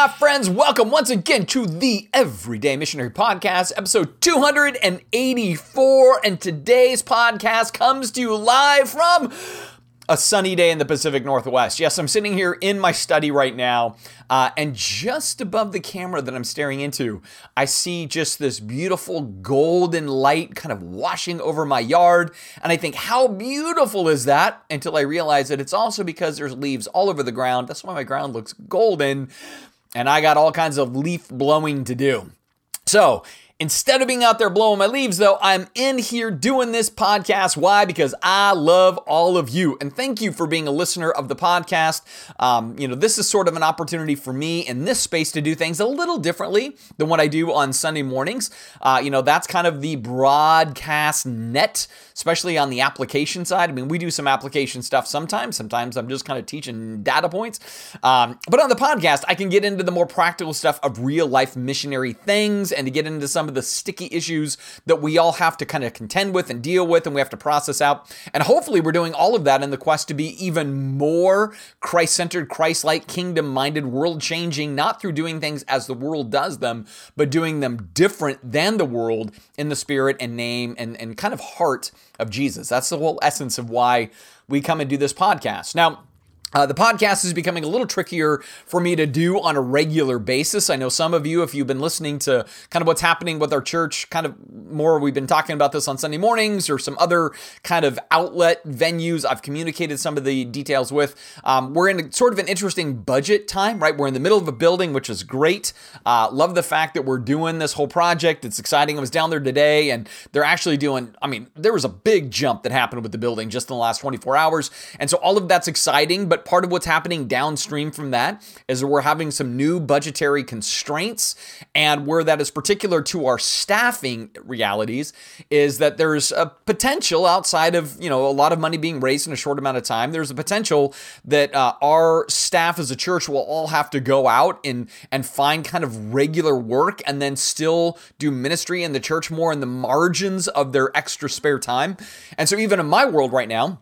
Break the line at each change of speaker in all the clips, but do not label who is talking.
my friends. Welcome once again to the Everyday Missionary Podcast, episode 284. And today's podcast comes to you live from a sunny day in the Pacific Northwest. Yes, I'm sitting here in my study right now, uh, and just above the camera that I'm staring into, I see just this beautiful golden light kind of washing over my yard. And I think, how beautiful is that? Until I realize that it's also because there's leaves all over the ground. That's why my ground looks golden, and I got all kinds of leaf blowing to do. So, Instead of being out there blowing my leaves, though, I'm in here doing this podcast. Why? Because I love all of you. And thank you for being a listener of the podcast. Um, you know, this is sort of an opportunity for me in this space to do things a little differently than what I do on Sunday mornings. Uh, you know, that's kind of the broadcast net, especially on the application side. I mean, we do some application stuff sometimes. Sometimes I'm just kind of teaching data points. Um, but on the podcast, I can get into the more practical stuff of real life missionary things and to get into some of the sticky issues that we all have to kind of contend with and deal with and we have to process out. And hopefully, we're doing all of that in the quest to be even more Christ centered, Christ like, kingdom minded, world changing, not through doing things as the world does them, but doing them different than the world in the spirit and name and, and kind of heart of Jesus. That's the whole essence of why we come and do this podcast. Now, uh, the podcast is becoming a little trickier for me to do on a regular basis. I know some of you, if you've been listening to kind of what's happening with our church, kind of more, we've been talking about this on Sunday mornings or some other kind of outlet venues I've communicated some of the details with. Um, we're in a, sort of an interesting budget time, right? We're in the middle of a building, which is great. Uh, love the fact that we're doing this whole project. It's exciting. I was down there today and they're actually doing, I mean, there was a big jump that happened with the building just in the last 24 hours. And so all of that's exciting, but part of what's happening downstream from that is that we're having some new budgetary constraints. And where that is particular to our staffing realities is that there's a potential outside of, you know, a lot of money being raised in a short amount of time. There's a potential that uh, our staff as a church will all have to go out and, and find kind of regular work and then still do ministry in the church more in the margins of their extra spare time. And so even in my world right now,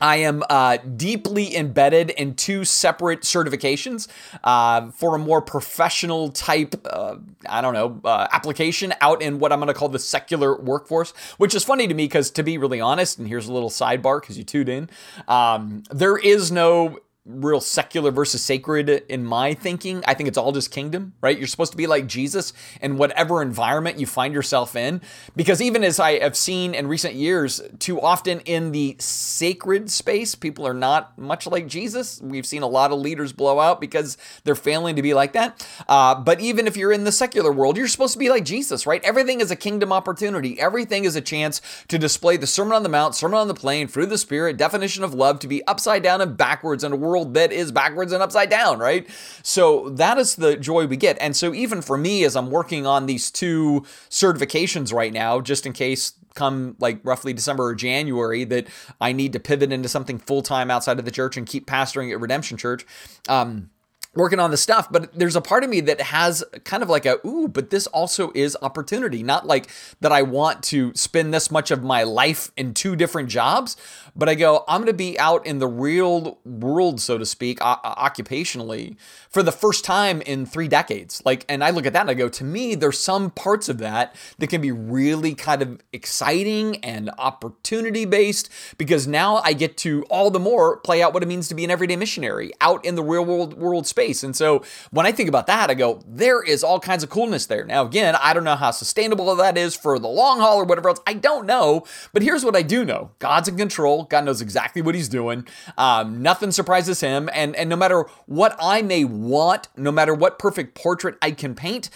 I am uh, deeply embedded in two separate certifications uh, for a more professional type, uh, I don't know, uh, application out in what I'm going to call the secular workforce, which is funny to me because, to be really honest, and here's a little sidebar because you tuned in, um, there is no real secular versus sacred in my thinking. I think it's all just kingdom, right? You're supposed to be like Jesus in whatever environment you find yourself in. Because even as I have seen in recent years, too often in the sacred space, people are not much like Jesus. We've seen a lot of leaders blow out because they're failing to be like that. Uh, but even if you're in the secular world, you're supposed to be like Jesus, right? Everything is a kingdom opportunity. Everything is a chance to display the Sermon on the Mount, Sermon on the Plain, fruit of the Spirit, definition of love, to be upside down and backwards in a world world that is backwards and upside down, right? So that is the joy we get. And so even for me, as I'm working on these two certifications right now, just in case come like roughly December or January that I need to pivot into something full time outside of the church and keep pastoring at Redemption Church. Um, working on the stuff but there's a part of me that has kind of like a ooh but this also is opportunity. Not like that i want to spend this much of my life in two different jobs but i go i'm going to be out in the real world so to speak uh, occupationally for the first time in three decades. Like and i look at that and i go to me there's some parts of that that can be really kind of exciting and opportunity based because now i get to all the more play out what it means to be an everyday missionary out in the real world world space space. And so when I think about that, I go, there is all kinds of coolness there. Now, again, I don't know how sustainable that is for the long haul or whatever else. I don't know. But here's what I do know God's in control. God knows exactly what he's doing. Um, nothing surprises him. And, and no matter what I may want, no matter what perfect portrait I can paint,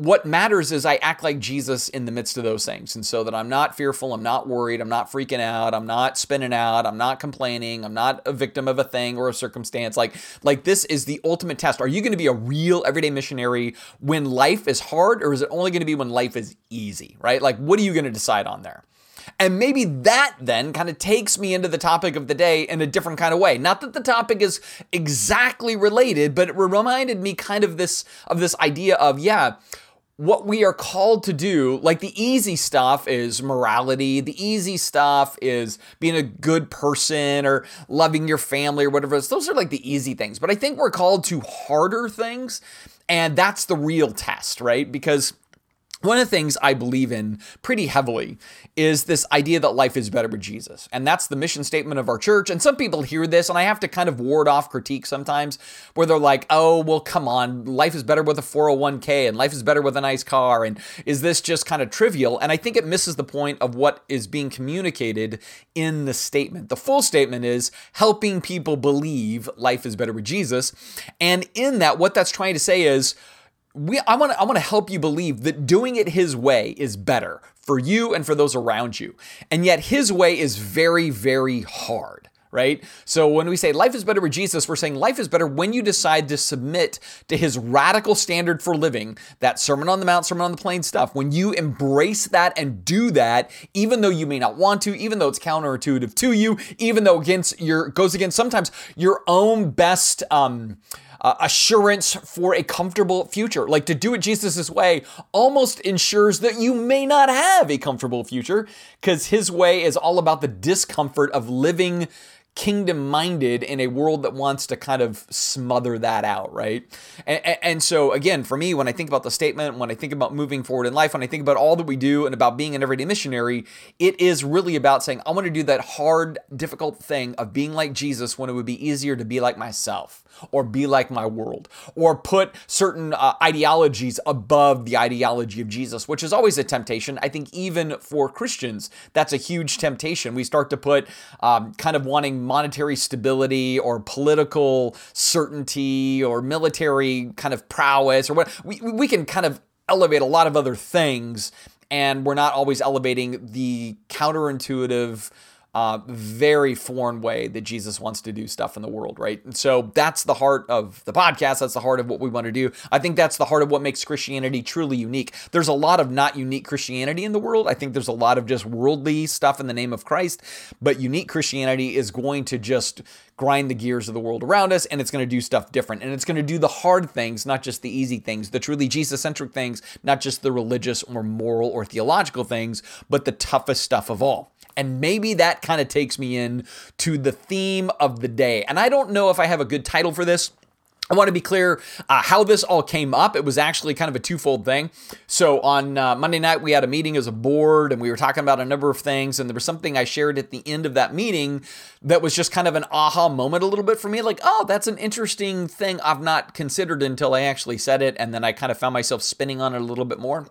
what matters is I act like Jesus in the midst of those things. And so that I'm not fearful, I'm not worried, I'm not freaking out, I'm not spinning out, I'm not complaining, I'm not a victim of a thing or a circumstance. Like like this is the ultimate test. Are you going to be a real everyday missionary when life is hard or is it only going to be when life is easy, right? Like what are you going to decide on there? And maybe that then kind of takes me into the topic of the day in a different kind of way. Not that the topic is exactly related, but it reminded me kind of this of this idea of yeah, what we are called to do, like the easy stuff is morality, the easy stuff is being a good person or loving your family or whatever. Those are like the easy things. But I think we're called to harder things. And that's the real test, right? Because one of the things I believe in pretty heavily is this idea that life is better with Jesus. And that's the mission statement of our church. And some people hear this, and I have to kind of ward off critique sometimes where they're like, oh, well, come on, life is better with a 401k and life is better with a nice car. And is this just kind of trivial? And I think it misses the point of what is being communicated in the statement. The full statement is helping people believe life is better with Jesus. And in that, what that's trying to say is, we I want I want to help you believe that doing it his way is better for you and for those around you. And yet his way is very very hard right? So when we say life is better with Jesus, we're saying life is better when you decide to submit to his radical standard for living, that Sermon on the Mount, Sermon on the Plain stuff. When you embrace that and do that, even though you may not want to, even though it's counterintuitive to you, even though against your goes against sometimes your own best um uh, assurance for a comfortable future. Like to do it Jesus' way almost ensures that you may not have a comfortable future because his way is all about the discomfort of living kingdom minded in a world that wants to kind of smother that out, right? And, and, so, again, for me, when I think about the statement, when I think about moving forward in life, when I think about all that we do and about being an everyday missionary, it is really about saying, I want to do that hard, difficult thing of being like Jesus when it would be easier to be like myself or be like my world or put certain uh, ideologies above the ideology of Jesus, which is always a temptation. I think even for Christians, that's a huge temptation. We start to put um, kind of wanting monetary stability or political certainty or military kind of prowess or what we, we can kind of elevate a lot of other things and we're not always elevating the counterintuitive uh, very foreign way that Jesus wants to do stuff in the world, right? And so that's the heart of the podcast. That's the heart of what we want to do. I think that's the heart of what makes Christianity truly unique. There's a lot of not unique Christianity in the world. I think there's a lot of just worldly stuff in the name of Christ, but unique Christianity is going to just grind the gears of the world around us and it's going to do stuff different. And it's going to do the hard things, not just the easy things, the truly Jesus centric things, not just the religious or moral or theological things, but the toughest stuff of all. And maybe that kind of takes me in to the theme of the day. And I don't know if I have a good title for this. I want to be clear uh, how this all came up. It was actually kind of a twofold thing. So on uh, Monday night, we had a meeting as a board and we were talking about a number of things. And there was something I shared at the end of that meeting that was just kind of an aha moment a little bit for me. Like, oh, that's an interesting thing I've not considered until I actually said it. And then I kind of found myself spinning on it a little bit more.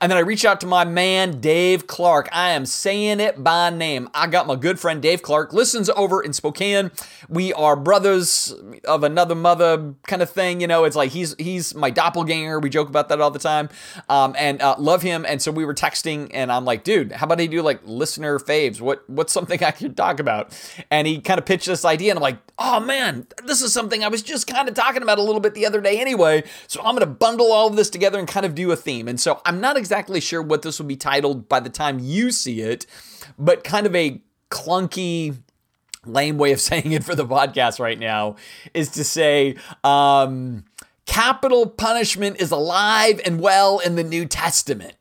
And then I reached out to my man, Dave Clark. I am saying it by name. I got my good friend Dave Clark, listens over in Spokane. We are brothers of another mother kind of thing. You know, it's like he's he's my doppelganger. We joke about that all the time. Um, and uh, love him. And so we were texting, and I'm like, dude, how about I do like listener faves? What what's something I could talk about? And he kind of pitched this idea, and I'm like, oh man, this is something I was just kind of talking about a little bit the other day anyway. So I'm gonna bundle all of this together and kind of do a theme. And so I'm not exactly sure what this will be titled by the time you see it, but kind of a clunky, lame way of saying it for the podcast right now is to say, um, capital punishment is alive and well in the New Testament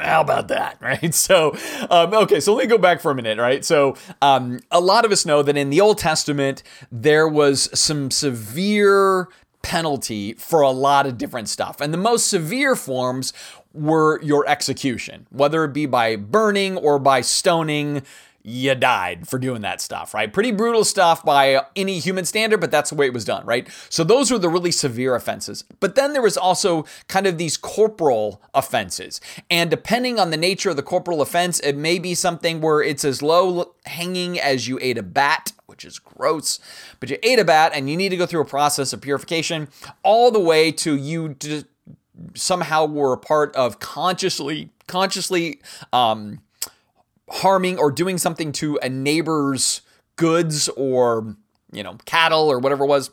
how about that right so um, okay so let me go back for a minute right so um, a lot of us know that in the old testament there was some severe penalty for a lot of different stuff and the most severe forms were your execution, whether it be by burning or by stoning. You died for doing that stuff, right? Pretty brutal stuff by any human standard, but that's the way it was done, right? So those were the really severe offenses. But then there was also kind of these corporal offenses. And depending on the nature of the corporal offense, it may be something where it's as low hanging as you ate a bat, which is gross, but you ate a bat and you need to go through a process of purification, all the way to you somehow were a part of consciously consciously um, harming or doing something to a neighbor's goods or you know cattle or whatever it was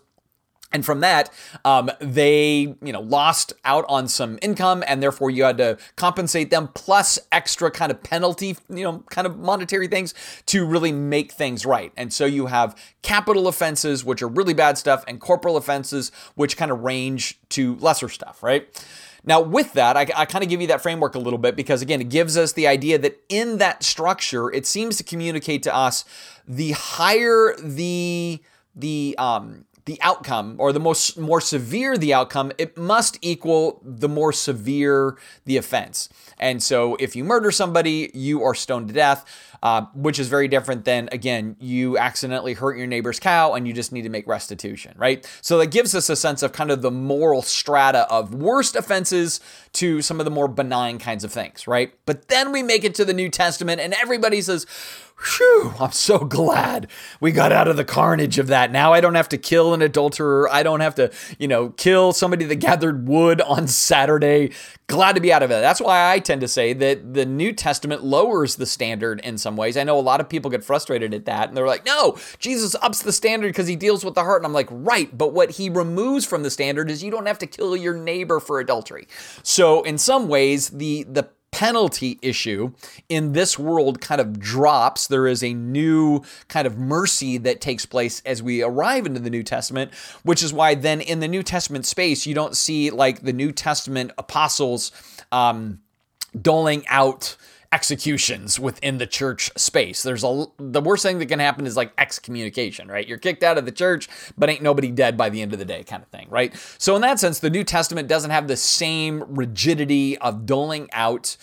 and from that, um, they you know lost out on some income, and therefore you had to compensate them plus extra kind of penalty, you know, kind of monetary things to really make things right. And so you have capital offenses, which are really bad stuff, and corporal offenses, which kind of range to lesser stuff, right? Now, with that, I, I kind of give you that framework a little bit because, again, it gives us the idea that in that structure, it seems to communicate to us the higher the the um, the outcome or the most more severe the outcome, it must equal the more severe the offense. And so if you murder somebody, you are stoned to death, uh, which is very different than, again, you accidentally hurt your neighbor's cow and you just need to make restitution, right? So that gives us a sense of kind of the moral strata of worst offenses to some of the more benign kinds of things, right? But then we make it to the New Testament and everybody says, Whew, I'm so glad we got out of the carnage of that. Now I don't have to kill an adulterer. I don't have to, you know, kill somebody that gathered wood on Saturday. Glad to be out of it. That's why I tend to say that the New Testament lowers the standard in some ways. I know a lot of people get frustrated at that and they're like, no, Jesus ups the standard because he deals with the heart. And I'm like, right. But what he removes from the standard is you don't have to kill your neighbor for adultery. So in some ways, the, the penalty issue in this world kind of drops. There is a new kind of mercy that takes place as we arrive into the New Testament, which is why then in the New Testament space, you don't see like the New Testament apostles um, doling out executions within the church space. There's a the worst thing that can happen is like excommunication, right? You're kicked out of the church, but ain't nobody dead by the end of the day kind of thing, right? So in that sense, the New Testament doesn't have the same rigidity of doling out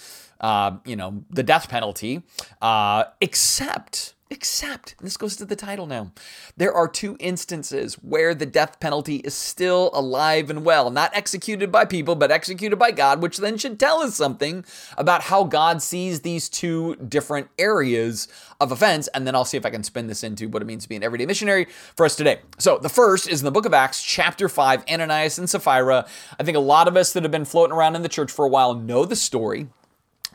uh, you know, the death penalty, uh, except Except, this goes to the title now, there are two instances where the death penalty is still alive and well, not executed by people, but executed by God, which then should tell us something about how God sees these two different areas of offense. And then I'll see if I can spin this into what it means to be an everyday missionary for us today. So the first is in the book of Acts, chapter 5, Ananias and Sapphira. I think a lot of us that have been floating around in the church for a while know the story.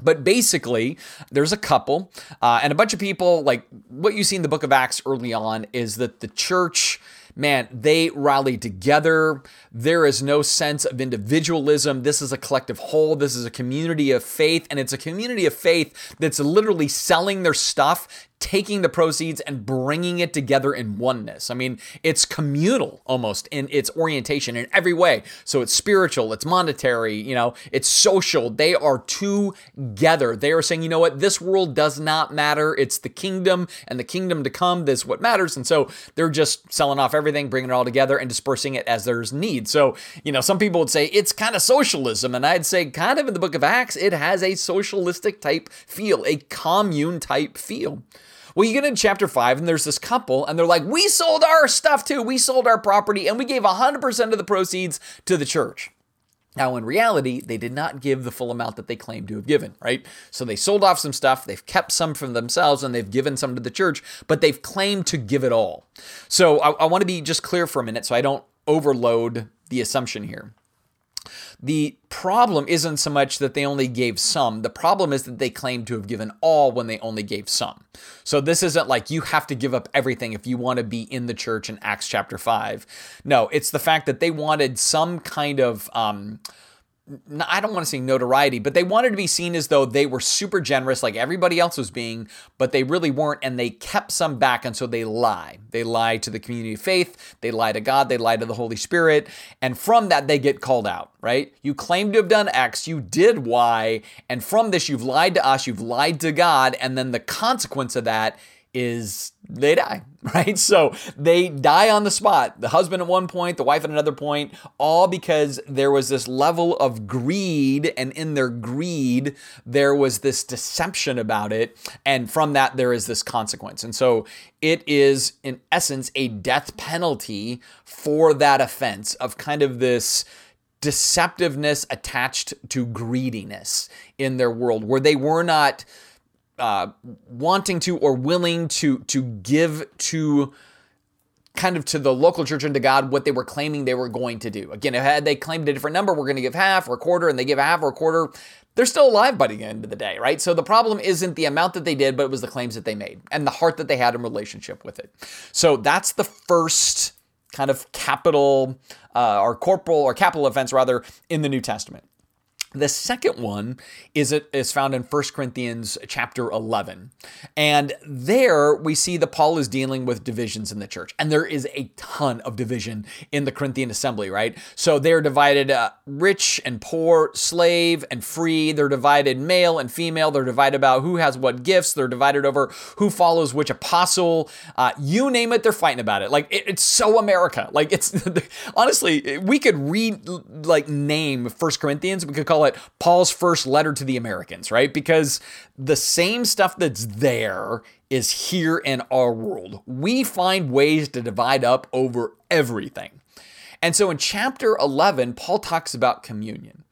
But basically, there's a couple uh, and a bunch of people. Like what you see in the book of Acts early on is that the church man, they rally together. There is no sense of individualism. This is a collective whole. This is a community of faith, and it's a community of faith that's literally selling their stuff taking the proceeds and bringing it together in oneness. I mean, it's communal almost in its orientation in every way. So it's spiritual, it's monetary, you know, it's social. They are together. They are saying, you know what, this world does not matter. It's the kingdom and the kingdom to come. That's what matters. And so they're just selling off everything, bringing it all together and dispersing it as there's need. So, you know, some people would say it's kind of socialism. And I'd say, kind of in the book of Acts, it has a socialistic type feel, a commune type feel. Well, you get in chapter five, and there's this couple, and they're like, We sold our stuff too. We sold our property, and we gave 100% of the proceeds to the church. Now, in reality, they did not give the full amount that they claimed to have given, right? So they sold off some stuff, they've kept some for themselves, and they've given some to the church, but they've claimed to give it all. So I, I want to be just clear for a minute so I don't overload the assumption here. The problem isn't so much that they only gave some. The problem is that they claim to have given all when they only gave some. So this isn't like you have to give up everything if you want to be in the church in Acts chapter 5. No, it's the fact that they wanted some kind of. Um, I don't want to say notoriety, but they wanted to be seen as though they were super generous, like everybody else was being, but they really weren't, and they kept some back, and so they lie. They lie to the community of faith, they lie to God, they lie to the Holy Spirit, and from that, they get called out, right? You claim to have done X, you did Y, and from this, you've lied to us, you've lied to God, and then the consequence of that is they die, right? So they die on the spot. The husband at one point, the wife at another point, all because there was this level of greed. And in their greed, there was this deception about it. And from that, there is this consequence. And so it is, in essence, a death penalty for that offense of kind of this deceptiveness attached to greediness in their world where they were not uh, wanting to or willing to to give to kind of to the local church and to God what they were claiming they were going to do. Again, had they claimed a different number, we're going to give half or a quarter, and they give half or a quarter, they're still alive by the end of the day, right? So the problem isn't the amount that they did, but it was the claims that they made and the heart that they had in relationship with it. So that's the first kind of capital uh, or corporal or capital offense rather in the New Testament. The second one is is found in 1 Corinthians chapter 11. And there we see that Paul is dealing with divisions in the church. And there is a ton of division in the Corinthian assembly, right? So they're divided uh, rich and poor, slave and free. They're divided male and female. They're divided about who has what gifts. They're divided over who follows which apostle. Uh, you name it, they're fighting about it. Like it, it's so America. Like it's honestly, we could read like name First Corinthians. We could call call it Paul's first letter to the Americans, right? Because the same stuff that's there is here in our world. We find ways to divide up over everything. And so in chapter 11, Paul talks about communion.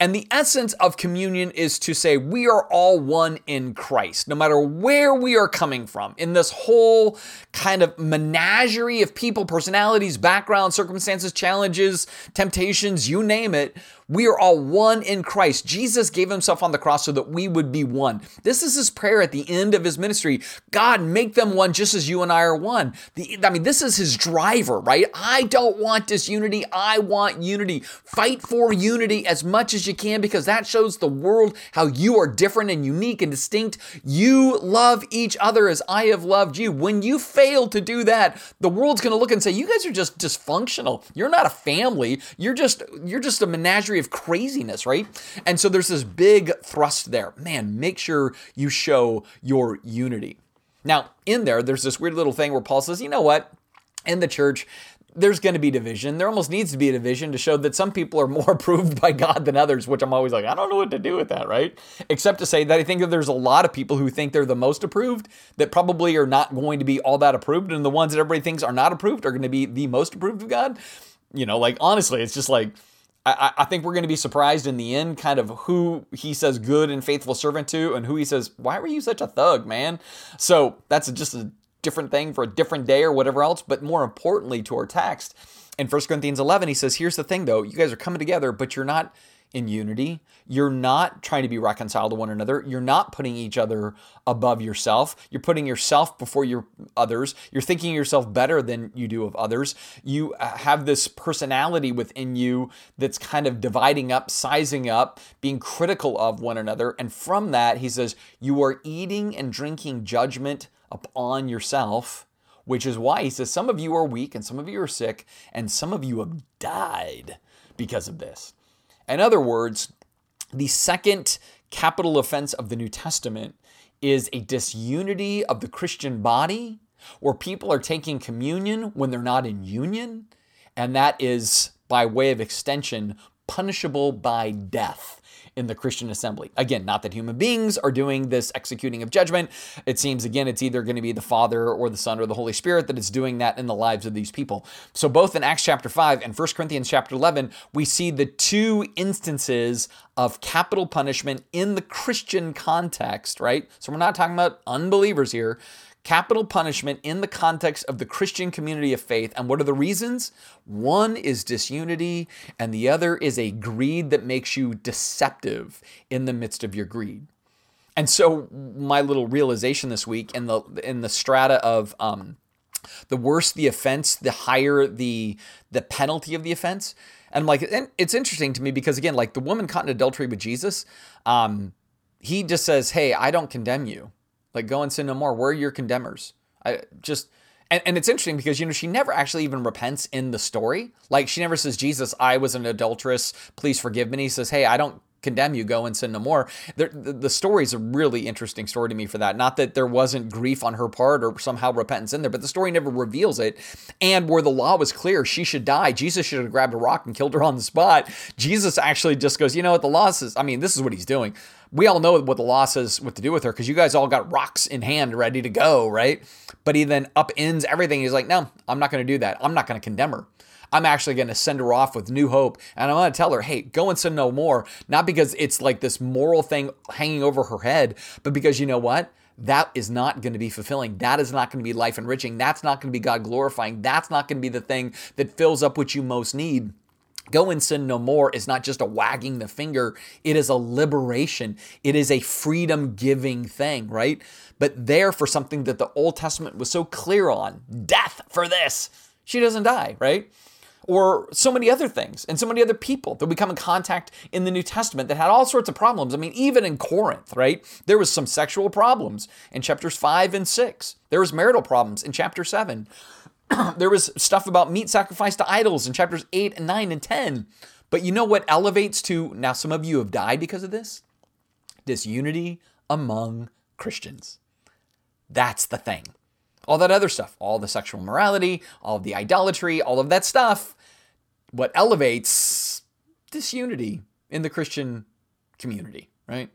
And the essence of communion is to say we are all one in Christ, no matter where we are coming from. In this whole kind of menagerie of people, personalities, backgrounds, circumstances, challenges, temptations, you name it, we are all one in Christ. Jesus gave himself on the cross so that we would be one. This is his prayer at the end of his ministry. God, make them one just as you and I are one. The, I mean, this is his driver, right? I don't want disunity. I want unity. Fight for unity as much as you can because that shows the world how you are different and unique and distinct. You love each other as I have loved you. When you fail to do that, the world's going to look and say, you guys are just dysfunctional. You're not a family. You're just, you're just a menagerie of craziness, right? And so there's this big thrust there. Man, make sure you show your unity. Now, in there, there's this weird little thing where Paul says, you know what? In the church, there's going to be division. There almost needs to be a division to show that some people are more approved by God than others, which I'm always like, I don't know what to do with that, right? Except to say that I think that there's a lot of people who think they're the most approved that probably are not going to be all that approved. And the ones that everybody thinks are not approved are going to be the most approved of God. You know, like honestly, it's just like, I, I think we're going to be surprised in the end, kind of who he says good and faithful servant to, and who he says, Why were you such a thug, man? So that's just a different thing for a different day or whatever else. But more importantly, to our text, in 1 Corinthians 11, he says, Here's the thing though, you guys are coming together, but you're not in unity. You're not trying to be reconciled to one another. You're not putting each other above yourself. You're putting yourself before your others. You're thinking yourself better than you do of others. You uh, have this personality within you that's kind of dividing up, sizing up, being critical of one another. And from that, he says, you are eating and drinking judgment upon yourself which is why he says some of you are weak and some of you are sick and some of you have died because of this. In other words, the second capital offense of the New Testament is a disunity of the Christian body where people are taking communion when they're not in union. And that is, by way of extension, punishable by death in the Christian assembly. Again, not that human beings are doing this executing of judgment. It seems, again, it's either going to be the Father or the Son or the Holy Spirit that is doing that in the lives of these people. So, both in Acts chapter 5 and 1 Corinthians chapter 11, we see the two instances of capital punishment in the Christian context, right? So, we're not talking about unbelievers here capital punishment in the context of the Christian community of faith. And what are the reasons? One is disunity, and the other is a greed that makes you deceptive in the midst of your greed. And so, my little realization this week in the in the strata of um, the worse the offense, the higher the the penalty of the offense. And like, and it's interesting to me because again, like the woman caught in adultery with Jesus, um, he just says, "Hey, I don't condemn you." Like, go and sin no more. We're your condemners? I just, and, and it's interesting because, you know, she never actually even repents in the story. Like, she never says, Jesus, I was an adulteress. Please forgive me. And He says, hey, I don't condemn you, go and sin no more. The, the, the story is a really interesting story to me for that. Not that there wasn't grief on her part or somehow repentance in there, but the story never reveals it. And where the law was clear, she should die. Jesus should have grabbed a rock and killed her on the spot. Jesus actually just goes, you know what, the law says, I mean, this is what he's doing. We all know what the law says what to do with her because you guys all got rocks in hand ready to go, right? But he then upends everything. He's like, no, I'm not going to do that. I'm not going to condemn her. I'm actually going to send her off with new hope. And I'm going to tell her, hey, go and sin no more. Not because it's like this moral thing hanging over her head, but because you know what? That is not going to be fulfilling. That is not going to be life enriching. That's not going to be God glorifying. That's not going to be the thing that fills up what you most need. Go and sin no more is not just a wagging the finger, it is a liberation. It is a freedom giving thing, right? But there for something that the Old Testament was so clear on death for this. She doesn't die, right? Or so many other things and so many other people that we come in contact in the New Testament that had all sorts of problems. I mean, even in Corinth, right? There was some sexual problems in chapters 5 and 6. There was marital problems in chapter 7. there was stuff about meat sacrifice to idols in chapters 8 and 9 and 10. But you know what elevates to now some of you have died because of this? Disunity among Christians. That's the thing all that other stuff, all the sexual morality, all of the idolatry, all of that stuff, what elevates disunity in the Christian community, right?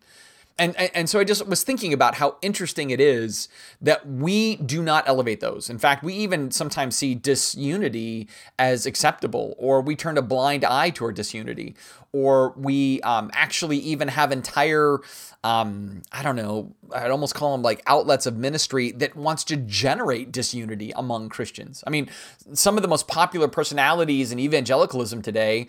And, and so I just was thinking about how interesting it is that we do not elevate those. In fact, we even sometimes see disunity as acceptable, or we turn a blind eye toward disunity, or we um, actually even have entire um, I don't know, I'd almost call them like outlets of ministry that wants to generate disunity among Christians. I mean, some of the most popular personalities in evangelicalism today,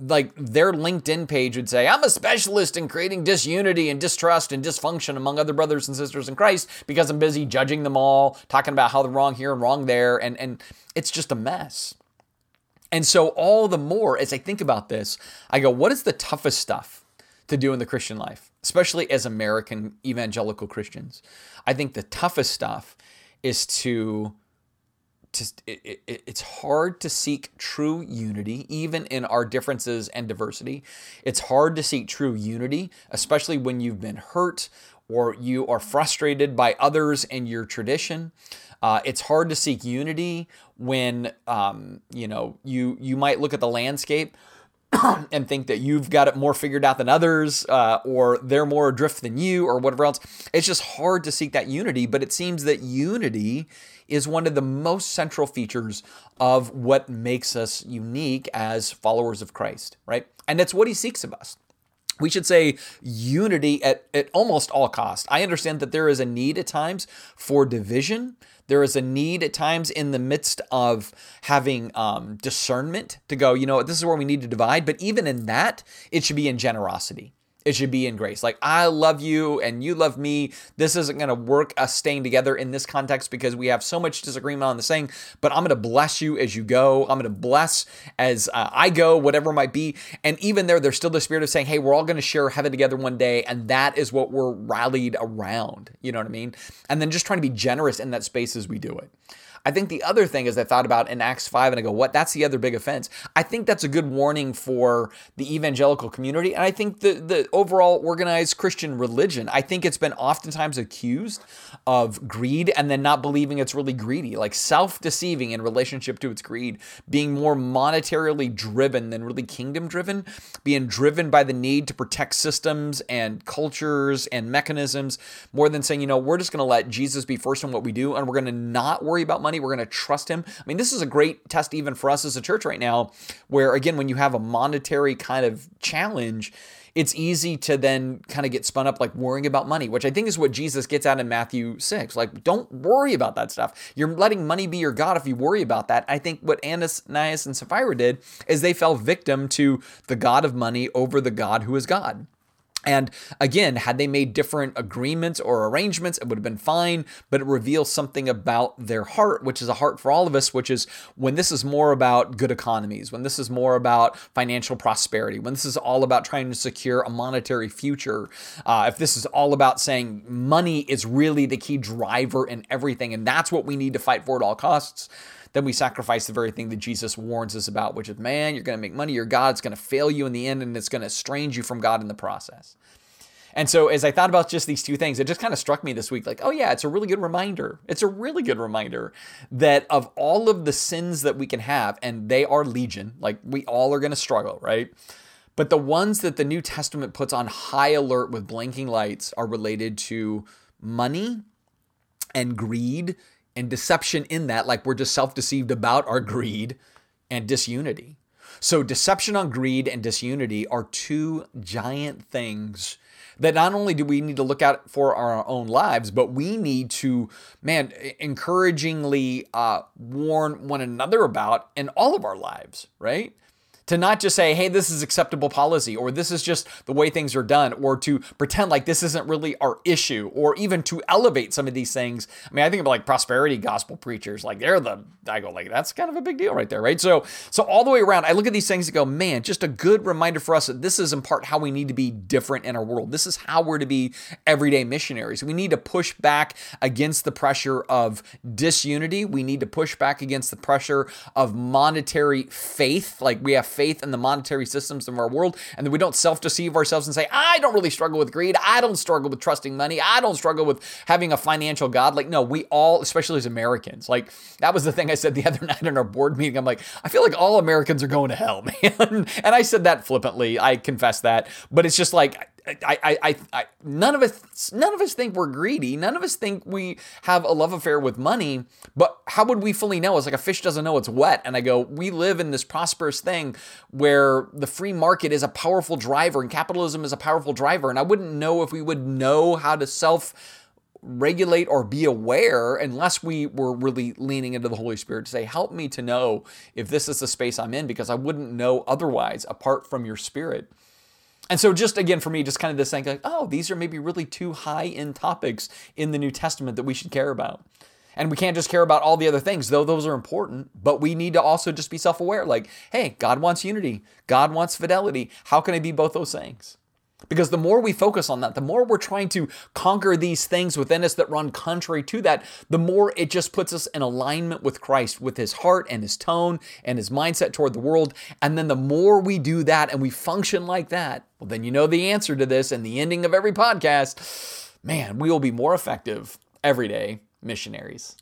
like their LinkedIn page would say, I'm a specialist in creating disunity and distrust and dysfunction among other brothers and sisters in Christ because I'm busy judging them all, talking about how they're wrong here and wrong there. And, and it's just a mess. And so, all the more as I think about this, I go, what is the toughest stuff to do in the Christian life? especially as American evangelical Christians. I think the toughest stuff is to to, it, it, it's hard to seek true unity, even in our differences and diversity. It's hard to seek true unity, especially when you've been hurt or you are frustrated by others and your tradition. Uh, it's hard to seek unity when um, you know you you might look at the landscape and think that you've got it more figured out than others, uh, or they're more adrift than you, or whatever else. It's just hard to seek that unity, but it seems that unity is one of the most central features of what makes us unique as followers of Christ, right? And that's what he seeks of us we should say unity at, at almost all cost. I understand that there is a need at times for division. There is a need at times in the midst of having um, discernment to go, you know, this is where we need to divide. But even in that, it should be in generosity it should be in grace. Like, I love you and you love me. This isn't going to work us staying together in this context because we have so much disagreement on the saying, but I'm going to bless you as you go. I'm going to bless as uh, I go, whatever might be. And even there, there's still the spirit of saying, hey, we're all going to share heaven together one day. And that is what we're rallied around. You know what I mean? And then just trying to be generous in that space as we do it. I think the other thing is I thought about in Acts 5 and I go, what? That's the other big offense. I think that's a good warning for the evangelical community. And I think the, the overall organized Christian religion, I think it's been oftentimes accused of greed and then not believing it's really greedy, like self deceiving in relationship to its greed, being more monetarily driven than really kingdom driven, being driven by the need to protect systems and cultures and mechanisms more than saying, you know, we're just going to let Jesus be first in what we do and we're going to not worry about money. We're going to trust him. I mean, this is a great test even for us as a church right now, where again, when you have a monetary kind of challenge, it's easy to then kind of get spun up like worrying about money, which I think is what Jesus gets at in Matthew 6. Like, don't worry about that stuff. You're letting money be your God if you worry about that. I think what Ananias and Sapphira did is they fell victim to the God of money over the God who is God. And again, had they made different agreements or arrangements, it would have been fine, but it reveals something about their heart, which is a heart for all of us, which is when this is more about good economies, when this is more about financial prosperity, when this is all about trying to secure a monetary future, uh, if this is all about saying money is really the key driver in everything, and that's what we need to fight for at all costs, then we sacrifice the very thing that Jesus warns us about, which is, man, you're going to make money, your God's going to fail you in the end, and it's going to estrange you from God in the process. And so as I thought about just these two things, it just kind of struck me this week like, oh yeah, it's a really good reminder. It's a really good reminder that of all of the sins that we can have, and they are legion, like we all are going to struggle, right? But the ones that the New Testament puts on high alert with blinking lights are related to money and greed and deception in that, like we're just self deceived about our greed and disunity. So, deception on greed and disunity are two giant things that not only do we need to look out for our own lives, but we need to, man, encouragingly uh, warn one another about in all of our lives, right? To not just say, hey, this is acceptable policy, or this is just the way things are done, or to pretend like this isn't really our issue, or even to elevate some of these things. I mean, I think of like prosperity gospel preachers, like they're the, I go, like, that's kind of a big deal right there, right? So, so all the way around, I look at these things and go, man, just a good reminder for us that this is in part how we need to be different in our world. This is how we're to be everyday missionaries. We need to push back against the pressure of disunity. We need to push back against the pressure of monetary faith. Like we have faith in the monetary systems of our world, and then we don't self deceive ourselves and say, I don't really struggle with greed. I don't struggle with trusting money. I don't struggle with having a financial God. Like, no, we all, especially as Americans, like that was the thing I said the other night in our board meeting. I'm like, I feel like all Americans are going to hell, man. and I said that flippantly. I confess that. But it's just like, I, I, I, none of us, none of us think we're greedy. None of us think we have a love affair with money. But how would we fully know? It's like a fish doesn't know it's wet. And I go, we live in this prosperous thing where the free market is a powerful driver and capitalism is a powerful driver. And I wouldn't know if we would know how to self regulate or be aware unless we were really leaning into the Holy Spirit to say, Help me to know if this is the space I'm in, because I wouldn't know otherwise apart from your spirit. And so, just again, for me, just kind of this thing like, oh, these are maybe really two high end topics in the New Testament that we should care about. And we can't just care about all the other things, though those are important, but we need to also just be self aware like, hey, God wants unity, God wants fidelity. How can I be both those things? Because the more we focus on that, the more we're trying to conquer these things within us that run contrary to that, the more it just puts us in alignment with Christ, with his heart and his tone and his mindset toward the world. And then the more we do that and we function like that, well, then you know the answer to this and the ending of every podcast. Man, we will be more effective everyday missionaries.